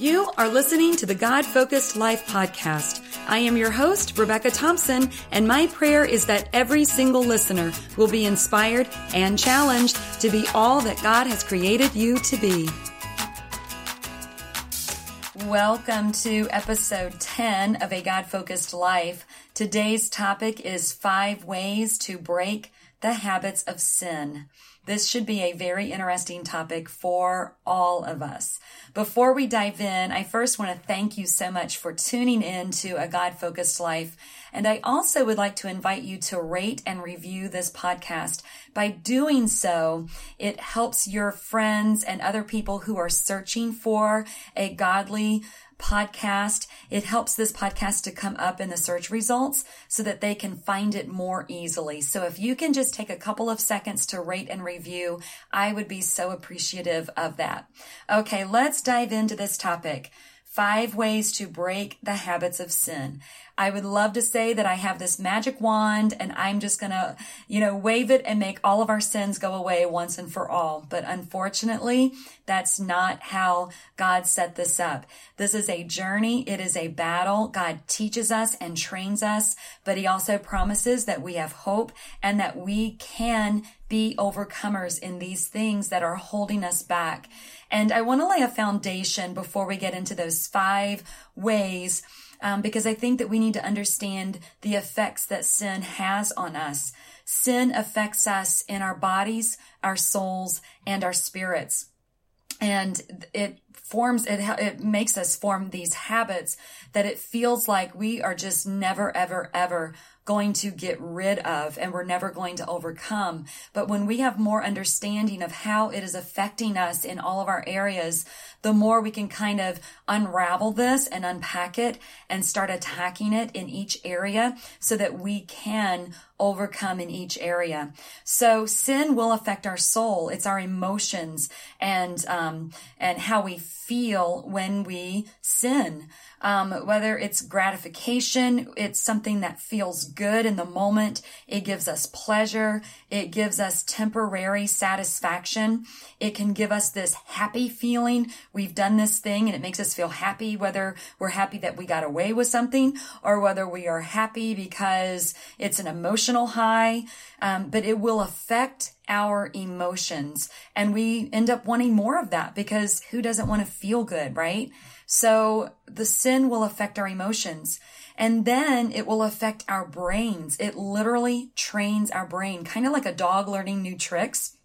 You are listening to the God Focused Life podcast. I am your host, Rebecca Thompson, and my prayer is that every single listener will be inspired and challenged to be all that God has created you to be. Welcome to episode 10 of A God Focused Life. Today's topic is five ways to break the habits of sin. This should be a very interesting topic for all of us. Before we dive in, I first want to thank you so much for tuning in to a God focused life. And I also would like to invite you to rate and review this podcast. By doing so, it helps your friends and other people who are searching for a godly podcast. It helps this podcast to come up in the search results so that they can find it more easily. So if you can just take a couple of seconds to rate and review, I would be so appreciative of that. Okay, let's dive into this topic. Five ways to break the habits of sin. I would love to say that I have this magic wand and I'm just going to, you know, wave it and make all of our sins go away once and for all. But unfortunately, that's not how God set this up. This is a journey. It is a battle. God teaches us and trains us, but he also promises that we have hope and that we can be overcomers in these things that are holding us back. And I want to lay a foundation before we get into those five ways, um, because I think that we need to understand the effects that sin has on us. Sin affects us in our bodies, our souls, and our spirits. And it forms, it, it makes us form these habits that it feels like we are just never, ever, ever going to get rid of and we're never going to overcome. But when we have more understanding of how it is affecting us in all of our areas, the more we can kind of unravel this and unpack it and start attacking it in each area so that we can overcome in each area. So sin will affect our soul. It's our emotions and, um, and how we feel when we sin. Um, whether it's gratification, it's something that feels good in the moment. It gives us pleasure. It gives us temporary satisfaction. It can give us this happy feeling. We've done this thing and it makes us feel happy, whether we're happy that we got away with something or whether we are happy because it's an emotional high. Um, but it will affect our emotions and we end up wanting more of that because who doesn't want to feel good, right? So the sin will affect our emotions and then it will affect our brains. It literally trains our brain, kind of like a dog learning new tricks.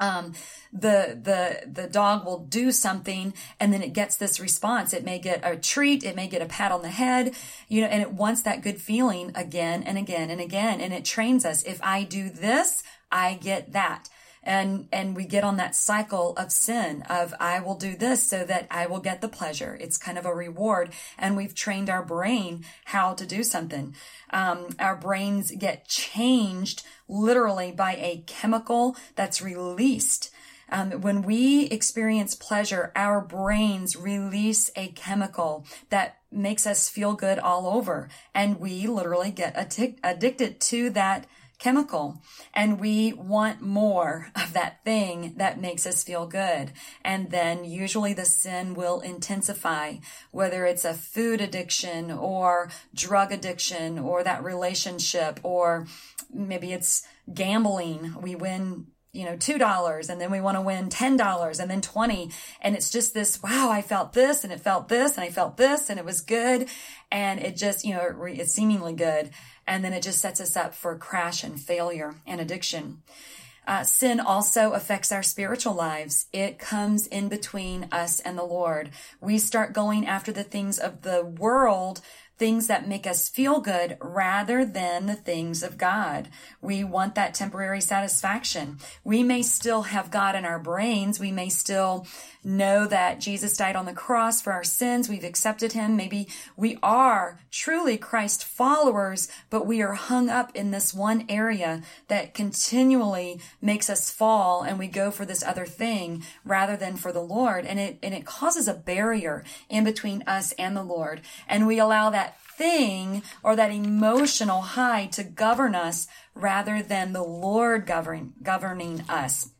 Um, the, the, the dog will do something and then it gets this response. It may get a treat. It may get a pat on the head, you know, and it wants that good feeling again and again and again. And it trains us. If I do this, I get that and and we get on that cycle of sin of i will do this so that i will get the pleasure. It's kind of a reward. And we've trained our brain how to do something. Um, our brains get changed literally by a chemical that's released. Um, when we experience pleasure, our brains release a chemical that makes us feel good all over. And we literally get addic- addicted to that chemical and we want more of that thing that makes us feel good. And then usually the sin will intensify, whether it's a food addiction or drug addiction or that relationship or maybe it's gambling. We win you know, $2 and then we want to win $10 and then 20. And it's just this, wow, I felt this and it felt this and I felt this and it was good. And it just, you know, it's seemingly good. And then it just sets us up for crash and failure and addiction. Uh, sin also affects our spiritual lives. It comes in between us and the Lord. We start going after the things of the world things that make us feel good rather than the things of God. We want that temporary satisfaction. We may still have God in our brains. We may still know that Jesus died on the cross for our sins. We've accepted him. Maybe we are truly Christ followers, but we are hung up in this one area that continually makes us fall and we go for this other thing rather than for the Lord. And it, and it causes a barrier in between us and the Lord. And we allow that thing or that emotional high to govern us rather than the Lord govern, governing us.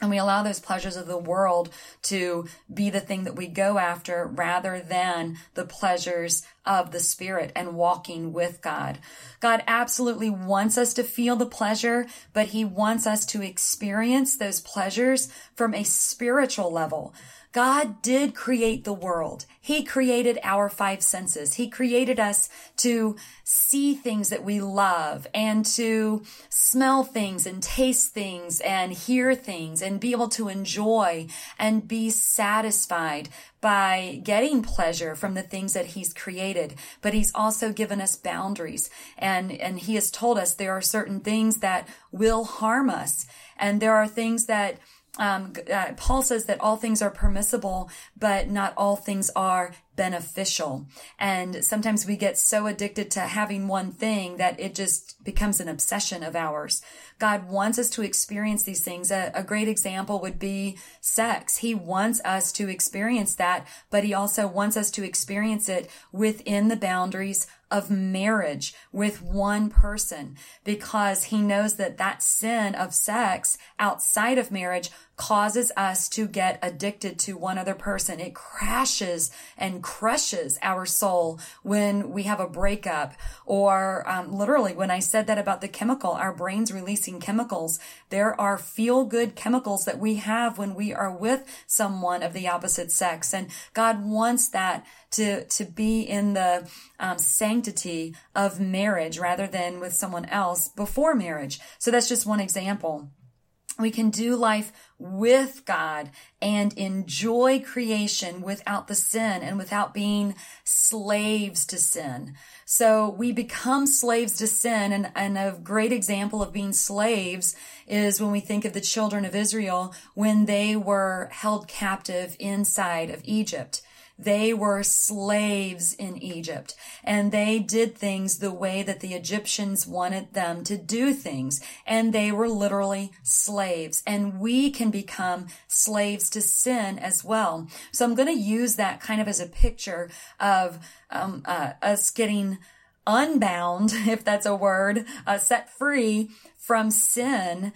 and we allow those pleasures of the world to be the thing that we go after rather than the pleasures of the spirit and walking with God. God absolutely wants us to feel the pleasure, but he wants us to experience those pleasures from a spiritual level. God did create the world. He created our five senses. He created us to see things that we love and to smell things and taste things and hear things and be able to enjoy and be satisfied by getting pleasure from the things that he's created. But he's also given us boundaries and, and he has told us there are certain things that will harm us and there are things that um, uh, Paul says that all things are permissible, but not all things are beneficial. And sometimes we get so addicted to having one thing that it just becomes an obsession of ours. God wants us to experience these things. A, a, great example would be sex. He wants us to experience that, but he also wants us to experience it within the boundaries of marriage with one person because he knows that that sin of sex outside of marriage causes us to get addicted to one other person. It crashes and crushes our soul when we have a breakup or um, literally when I said that about the chemical, our brains releasing chemicals. There are feel good chemicals that we have when we are with someone of the opposite sex. And God wants that to, to be in the um, sanctity of marriage rather than with someone else before marriage. So that's just one example. We can do life with God and enjoy creation without the sin and without being slaves to sin. So we become slaves to sin. And, and a great example of being slaves is when we think of the children of Israel when they were held captive inside of Egypt. They were slaves in Egypt and they did things the way that the Egyptians wanted them to do things. And they were literally slaves and we can become slaves to sin as well. So I'm going to use that kind of as a picture of um, uh, us getting unbound, if that's a word, uh, set free from sin,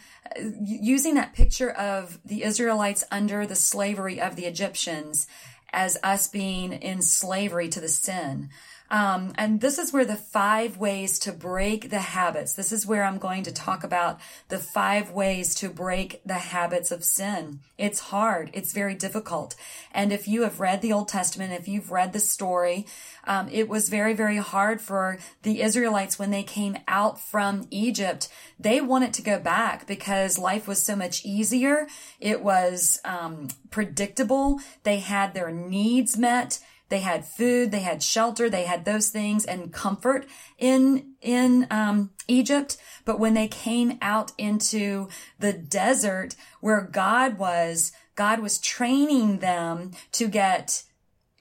using that picture of the Israelites under the slavery of the Egyptians as us being in slavery to the sin. Um, and this is where the five ways to break the habits. This is where I'm going to talk about the five ways to break the habits of sin. It's hard. It's very difficult. And if you have read the Old Testament, if you've read the story, um, it was very, very hard for the Israelites when they came out from Egypt. They wanted to go back because life was so much easier. It was um, predictable. They had their needs met they had food, they had shelter, they had those things and comfort in, in, um, Egypt. But when they came out into the desert where God was, God was training them to get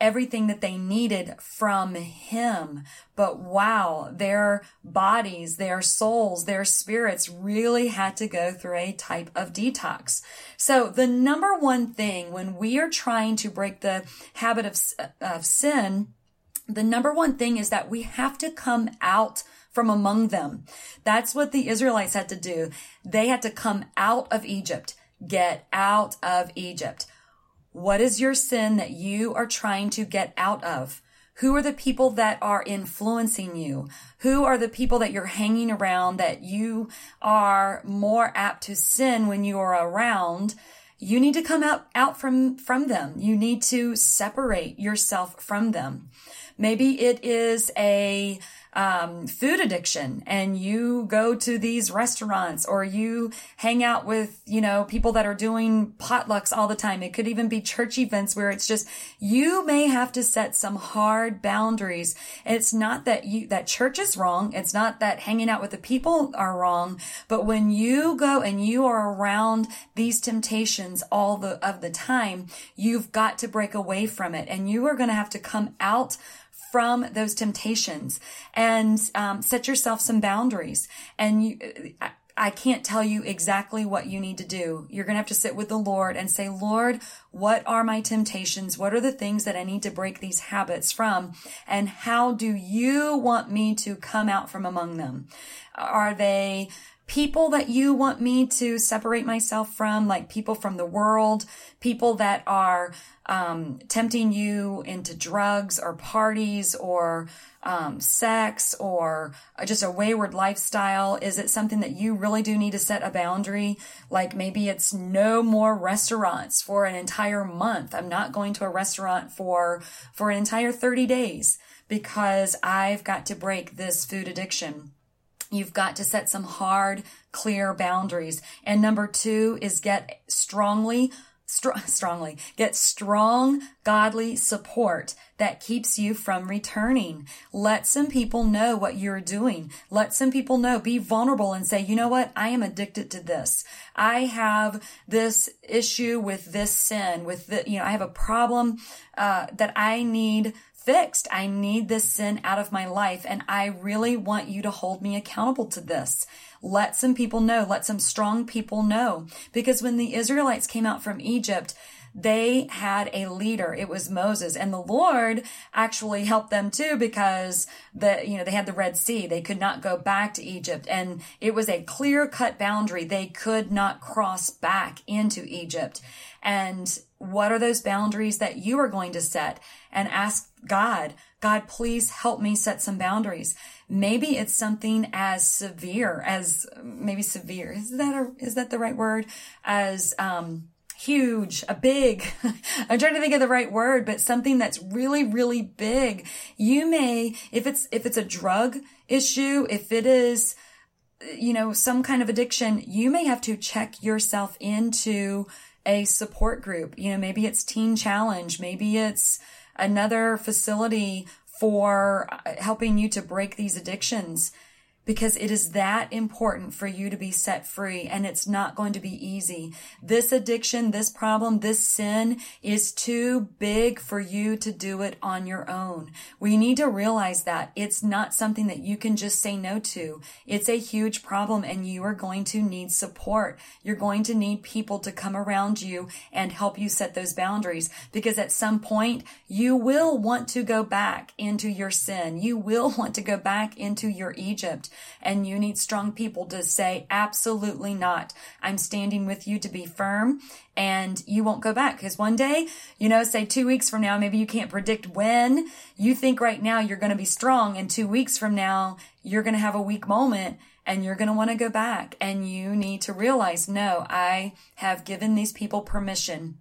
everything that they needed from him. But wow, their bodies, their souls, their spirits really had to go through a type of detox. So the number one thing when we are trying to break the habit of, of sin, the number one thing is that we have to come out from among them. That's what the Israelites had to do. They had to come out of Egypt. Get out of Egypt. What is your sin that you are trying to get out of? Who are the people that are influencing you? Who are the people that you're hanging around that you are more apt to sin when you are around? You need to come out, out from, from them. You need to separate yourself from them. Maybe it is a, um, food addiction and you go to these restaurants or you hang out with, you know, people that are doing potlucks all the time. It could even be church events where it's just, you may have to set some hard boundaries. It's not that you, that church is wrong. It's not that hanging out with the people are wrong. But when you go and you are around these temptations all the, of the time, you've got to break away from it and you are going to have to come out from those temptations and um, set yourself some boundaries. And you, I can't tell you exactly what you need to do. You're going to have to sit with the Lord and say, Lord, what are my temptations? What are the things that I need to break these habits from? And how do you want me to come out from among them? Are they people that you want me to separate myself from, like people from the world, people that are um, tempting you into drugs or parties or um, sex or just a wayward lifestyle? Is it something that you really do need to set a boundary? Like maybe it's no more restaurants for an entire month. I'm not going to a restaurant for for an entire 30 days because I've got to break this food addiction. You've got to set some hard, clear boundaries. And number two is get strongly Str- strongly get strong godly support that keeps you from returning. Let some people know what you're doing. Let some people know. Be vulnerable and say you know what? I am addicted to this. I have this issue with this sin with the you know i have a problem uh, that i need fixed. I need this sin out of my life and I really want you to hold me accountable to this. Let some people know, let some strong people know. Because when the Israelites came out from Egypt, they had a leader. It was Moses and the Lord actually helped them too because the, you know, they had the Red Sea. They could not go back to Egypt and it was a clear cut boundary. They could not cross back into Egypt. And what are those boundaries that you are going to set and ask God, God, please help me set some boundaries. Maybe it's something as severe as maybe severe. Is that a, is that the right word? As, um, huge, a big, I'm trying to think of the right word, but something that's really, really big. You may, if it's, if it's a drug issue, if it is, you know, some kind of addiction, you may have to check yourself into a support group. You know, maybe it's Teen Challenge, maybe it's another facility for uh, helping you to break these addictions because it is that important for you to be set free and it's not going to be easy. This addiction, this problem, this sin is too big for you to do it on your own. We need to realize that it's not something that you can just say no to. It's a huge problem and you are going to need support. You're going to need people to come around you and help you set those boundaries because at some point you will want to go back into your sin. You will want to go back into your Egypt and you need strong people to say, absolutely not. I'm standing with you to be firm and you won't go back. Cause one day, you know, say two weeks from now, maybe you can't predict when you think right now you're going to be strong and two weeks from now, you're going to have a weak moment and you're going to want to go back and you need to realize, no, I have given these people permission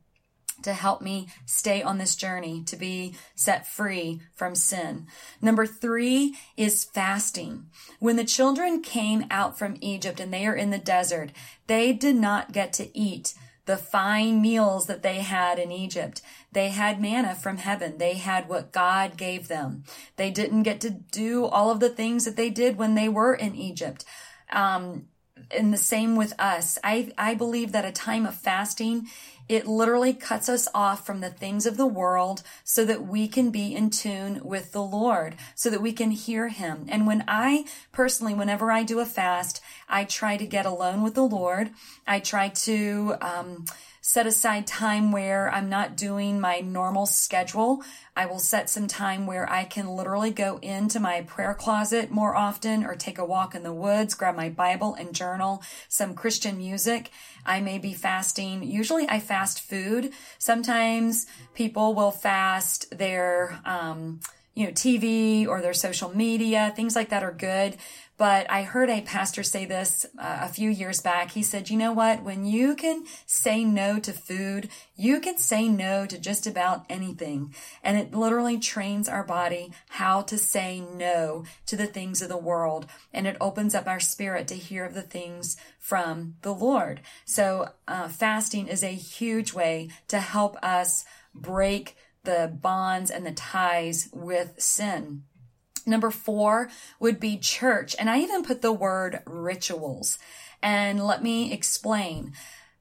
to help me stay on this journey to be set free from sin. Number three is fasting. When the children came out from Egypt and they are in the desert, they did not get to eat the fine meals that they had in Egypt. They had manna from heaven. They had what God gave them. They didn't get to do all of the things that they did when they were in Egypt. Um, and the same with us. I, I believe that a time of fasting it literally cuts us off from the things of the world so that we can be in tune with the Lord, so that we can hear Him. And when I personally, whenever I do a fast, I try to get alone with the Lord. I try to, um, set aside time where I'm not doing my normal schedule. I will set some time where I can literally go into my prayer closet more often or take a walk in the woods, grab my Bible and journal, some Christian music. I may be fasting. Usually I fast food. Sometimes people will fast their, um, you know, TV or their social media, things like that are good. But I heard a pastor say this uh, a few years back. He said, you know what? When you can say no to food, you can say no to just about anything. And it literally trains our body how to say no to the things of the world. And it opens up our spirit to hear of the things from the Lord. So uh, fasting is a huge way to help us break the bonds and the ties with sin. Number four would be church. And I even put the word rituals. And let me explain.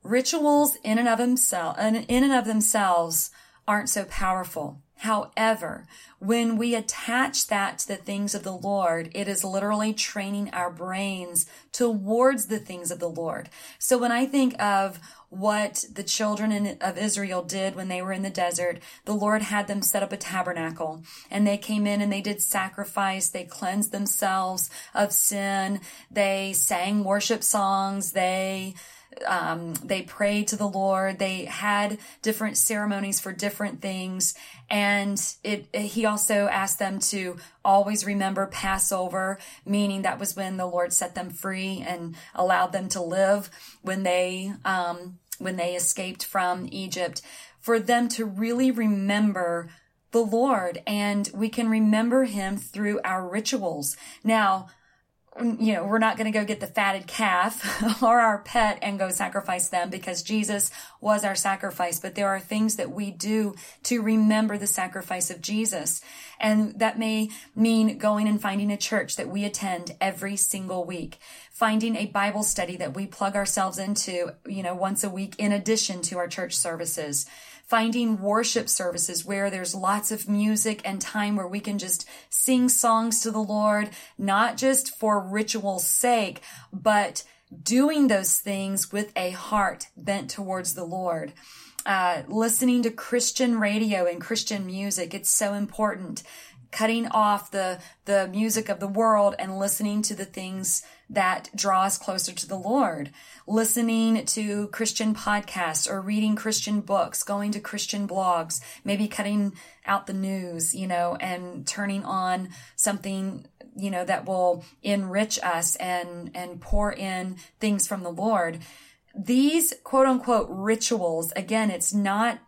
Rituals in and of themselves, in and of themselves aren't so powerful. However, when we attach that to the things of the Lord, it is literally training our brains towards the things of the Lord. So when I think of what the children of Israel did when they were in the desert. The Lord had them set up a tabernacle and they came in and they did sacrifice. They cleansed themselves of sin. They sang worship songs. They um, they prayed to the Lord. They had different ceremonies for different things. And it, it, he also asked them to always remember Passover, meaning that was when the Lord set them free and allowed them to live when they, um, when they escaped from Egypt for them to really remember the Lord and we can remember him through our rituals. Now, mm, you know, we're not going to go get the fatted calf or our pet and go sacrifice them because Jesus was our sacrifice. But there are things that we do to remember the sacrifice of Jesus. And that may mean going and finding a church that we attend every single week, finding a Bible study that we plug ourselves into, you know, once a week in addition to our church services finding worship services where there's lots of music and time where we can just sing songs to the Lord, not just for ritual's sake, but doing those things with a heart bent towards the Lord. Uh, listening to Christian radio and Christian music, it's so important. Cutting off the, the music of the world and listening to the things that draw us closer to the Lord. Listening to Christian podcasts or reading Christian books, going to Christian blogs, maybe cutting out the news, you know, and turning on something you know that will enrich us and and pour in things from the lord these quote unquote rituals again it's not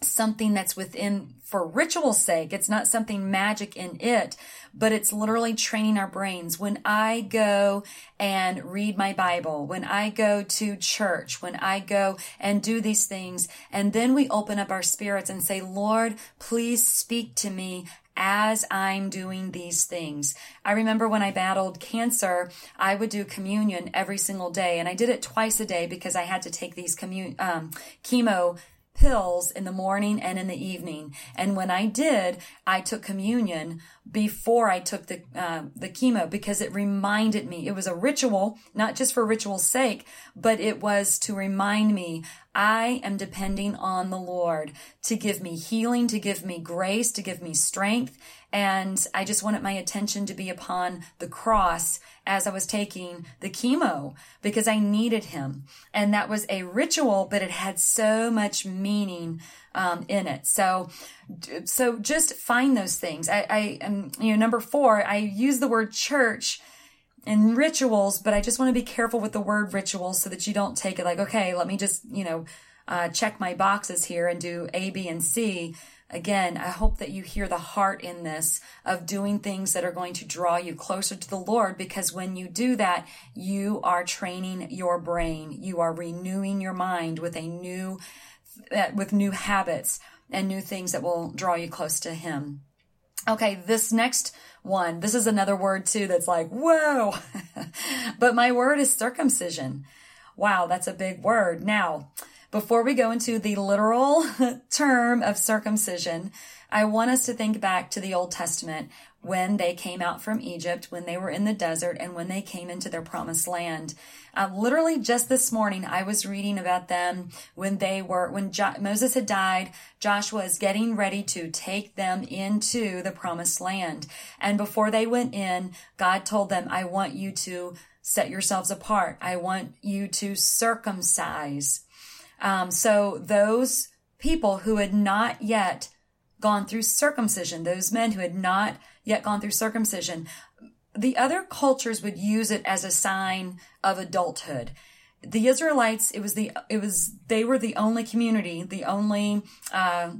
something that's within for ritual's sake. It's not something magic in it, but it's literally training our brains. When I go and read my Bible, when I go to church, when I go and do these things, and then we open up our spirits and say, Lord, please speak to me as I'm doing these things. I remember when I battled cancer, I would do communion every single day and I did it twice a day because I had to take these commun- um, chemo pills in the morning and in the evening. And when I did, I took communion before I took the uh, the chemo because it reminded me. It was a ritual, not just for ritual's sake, but it was to remind me I am depending on the Lord to give me healing, to give me grace, to give me strength. And I just wanted my attention to be upon the cross as I was taking the chemo because I needed him. And that was a ritual, but it had so much meaning um, in it. So, so just find those things. I, I you know, number four, I use the word church and rituals, but I just want to be careful with the word rituals so that you don't take it like, okay, let me just, you know, uh, check my boxes here and do A, B, and C. Again, I hope that you hear the heart in this of doing things that are going to draw you closer to the Lord because when you do that, you are training your brain. You are renewing your mind with a new, uh, with new habits and new things that will draw you close to Him. Okay, this next one, this is another word too that's like, whoa. but my word is circumcision. Wow, that's a big word. Now, before we go into the literal term of circumcision, I want us to think back to the Old Testament when they came out from Egypt, when they were in the desert, and when they came into their promised land. Uh, literally just this morning, I was reading about them when they were, when jo- Moses had died, Joshua is getting ready to take them into the promised land. And before they went in, God told them, I want you to set yourselves apart. I want you to circumcise um, so those people who had not yet gone through circumcision, those men who had not yet gone through circumcision, the other cultures would use it as a sign of adulthood. The Israelites, it was the, it was, they were the only community, the only, uh,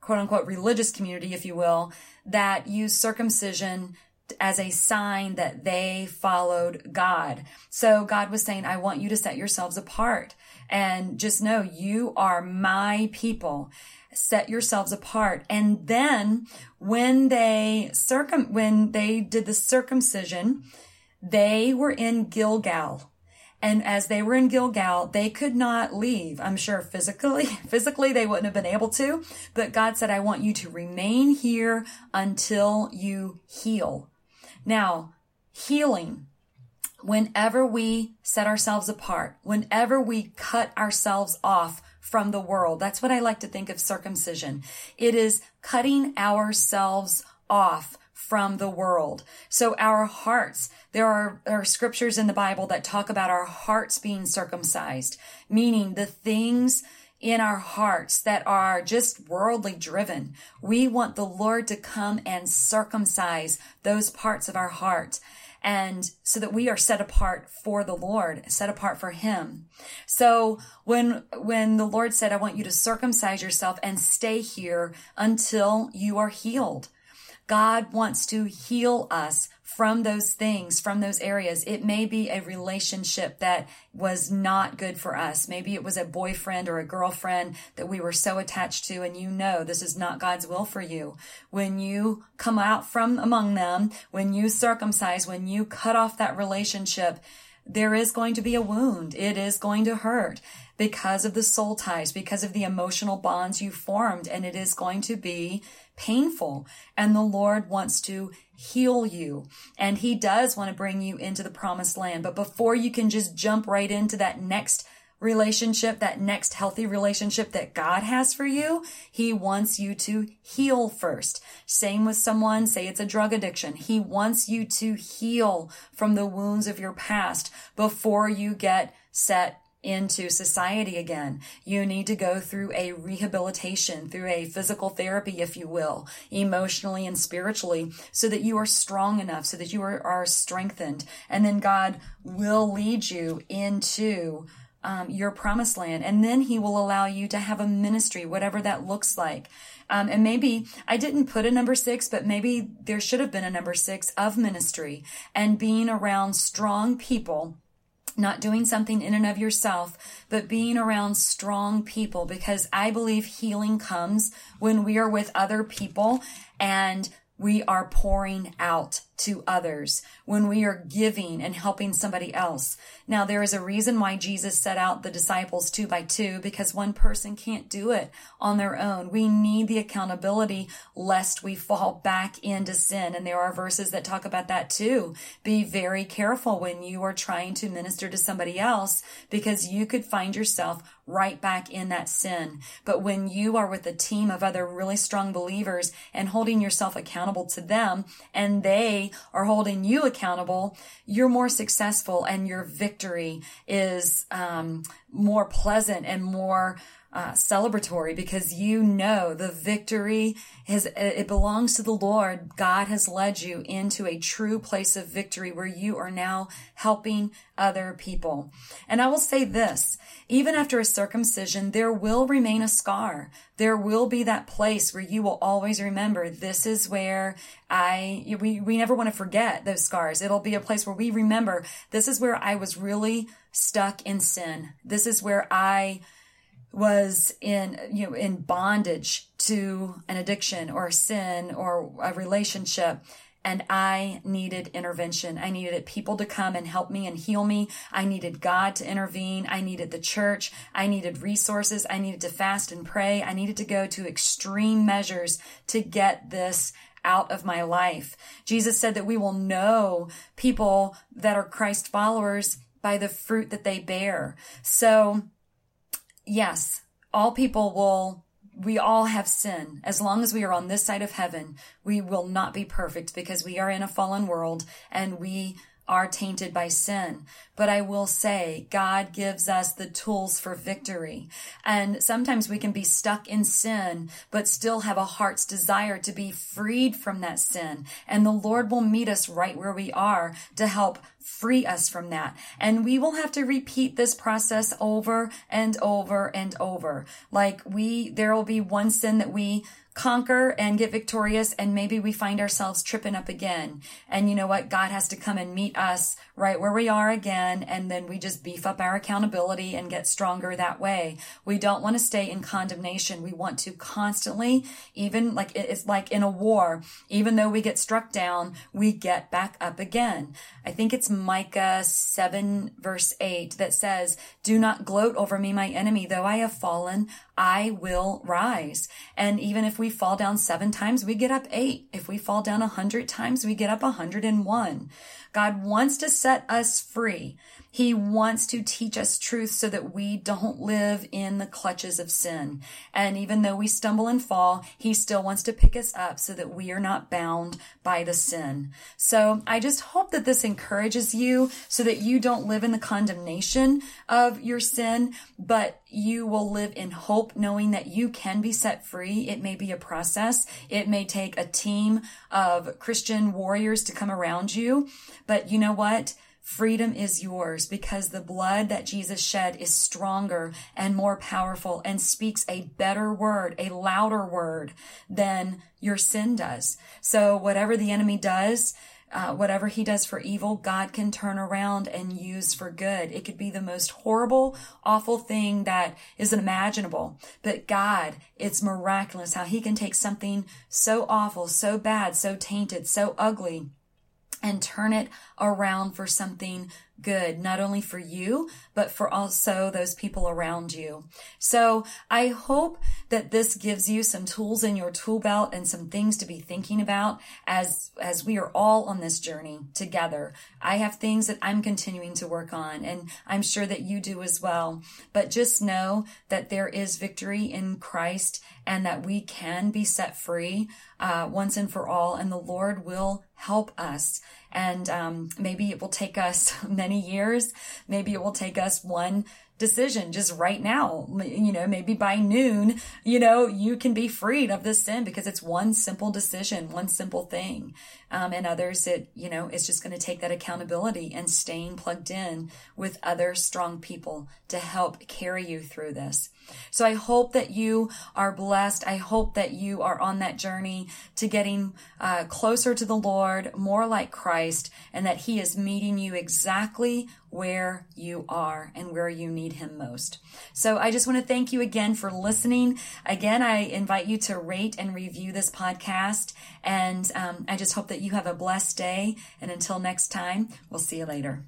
quote unquote religious community, if you will, that used circumcision as a sign that they followed God. So God was saying, I want you to set yourselves apart and just know you are my people. Set yourselves apart. And then when they circum, when they did the circumcision, they were in Gilgal. And as they were in Gilgal, they could not leave. I'm sure physically, physically they wouldn't have been able to, but God said, I want you to remain here until you heal. Now, healing whenever we set ourselves apart, whenever we cut ourselves off from the world, that's what I like to think of circumcision. It is cutting ourselves off from the world. So our hearts, there are, there are scriptures in the Bible that talk about our hearts being circumcised, meaning the things in our hearts that are just worldly driven. We want the Lord to come and circumcise those parts of our heart and so that we are set apart for the Lord, set apart for him. So when, when the Lord said, I want you to circumcise yourself and stay here until you are healed. God wants to heal us from those things, from those areas. It may be a relationship that was not good for us. Maybe it was a boyfriend or a girlfriend that we were so attached to and you know this is not God's will for you. When you come out from among them, when you circumcise, when you cut off that relationship, there is going to be a wound. It is going to hurt because of the soul ties, because of the emotional bonds you formed, and it is going to be painful. And the Lord wants to heal you. And He does want to bring you into the promised land. But before you can just jump right into that next relationship, that next healthy relationship that God has for you, He wants you to heal first. Same with someone, say it's a drug addiction. He wants you to heal from the wounds of your past before you get set into society again. You need to go through a rehabilitation, through a physical therapy, if you will, emotionally and spiritually, so that you are strong enough, so that you are, are strengthened. And then God will lead you into um, your promised land. And then he will allow you to have a ministry, whatever that looks like. Um, and maybe I didn't put a number six, but maybe there should have been a number six of ministry and being around strong people not doing something in and of yourself, but being around strong people because I believe healing comes when we are with other people and we are pouring out to others, when we are giving and helping somebody else. Now, there is a reason why Jesus set out the disciples two by two, because one person can't do it on their own. We need the accountability lest we fall back into sin. And there are verses that talk about that too. Be very careful when you are trying to minister to somebody else, because you could find yourself right back in that sin. But when you are with a team of other really strong believers and holding yourself accountable to them and they are holding you accountable, you're more successful and your victory is um, more pleasant and more uh, celebratory because you know the victory is it belongs to the Lord. God has led you into a true place of victory where you are now helping other people. And I will say this, even after a circumcision, there will remain a scar. There will be that place where you will always remember this is where I, we, we never want to forget those scars. It'll be a place where we remember this is where I was really stuck in sin. This is where I was in you know in bondage to an addiction or sin or a relationship and I needed intervention. I needed people to come and help me and heal me. I needed God to intervene. I needed the church. I needed resources. I needed to fast and pray. I needed to go to extreme measures to get this out of my life. Jesus said that we will know people that are Christ followers by the fruit that they bear. So yes, all people will, we all have sin. As long as we are on this side of heaven, we will not be perfect because we are in a fallen world and we are tainted by sin. But I will say God gives us the tools for victory. And sometimes we can be stuck in sin, but still have a heart's desire to be freed from that sin. And the Lord will meet us right where we are to help free us from that. And we will have to repeat this process over and over and over. Like we, there will be one sin that we conquer and get victorious and maybe we find ourselves tripping up again. And you know what? God has to come and meet us right where we are again. And then we just beef up our accountability and get stronger that way. We don't want to stay in condemnation. We want to constantly, even like it's like in a war, even though we get struck down, we get back up again. I think it's Micah 7 verse 8 that says, do not gloat over me, my enemy. Though I have fallen, I will rise. And even if we fall down seven times, we get up eight. If we fall down a hundred times, we get up a hundred and one. God wants to set us free. He wants to teach us truth so that we don't live in the clutches of sin. And even though we stumble and fall, he still wants to pick us up so that we are not bound by the sin. So I just hope that this encourages you so that you don't live in the condemnation of your sin, but you will live in hope knowing that you can be set free. It may be a process. It may take a team of Christian warriors to come around you, but you know what? Freedom is yours because the blood that Jesus shed is stronger and more powerful and speaks a better word, a louder word than your sin does. So whatever the enemy does, uh, whatever he does for evil, God can turn around and use for good. It could be the most horrible, awful thing that is imaginable. But God, it's miraculous how he can take something so awful, so bad, so tainted, so ugly, and turn it around for something good, not only for you, but for also those people around you. So I hope that this gives you some tools in your tool belt and some things to be thinking about as, as we are all on this journey together. I have things that I'm continuing to work on and I'm sure that you do as well. But just know that there is victory in Christ and that we can be set free uh, once and for all, and the Lord will help us. And um, maybe it will take us many years. Maybe it will take us one decision just right now. You know, maybe by noon, you know, you can be freed of this sin because it's one simple decision, one simple thing. Um, and others, it, you know, it's just going to take that accountability and staying plugged in with other strong people to help carry you through this. So I hope that you are blessed. I hope that you are on that journey to getting uh, closer to the Lord, more like Christ, and that He is meeting you exactly where you are and where you need Him most. So I just want to thank you again for listening. Again, I invite you to rate and review this podcast. And um, I just hope that you have a blessed day. And until next time, we'll see you later.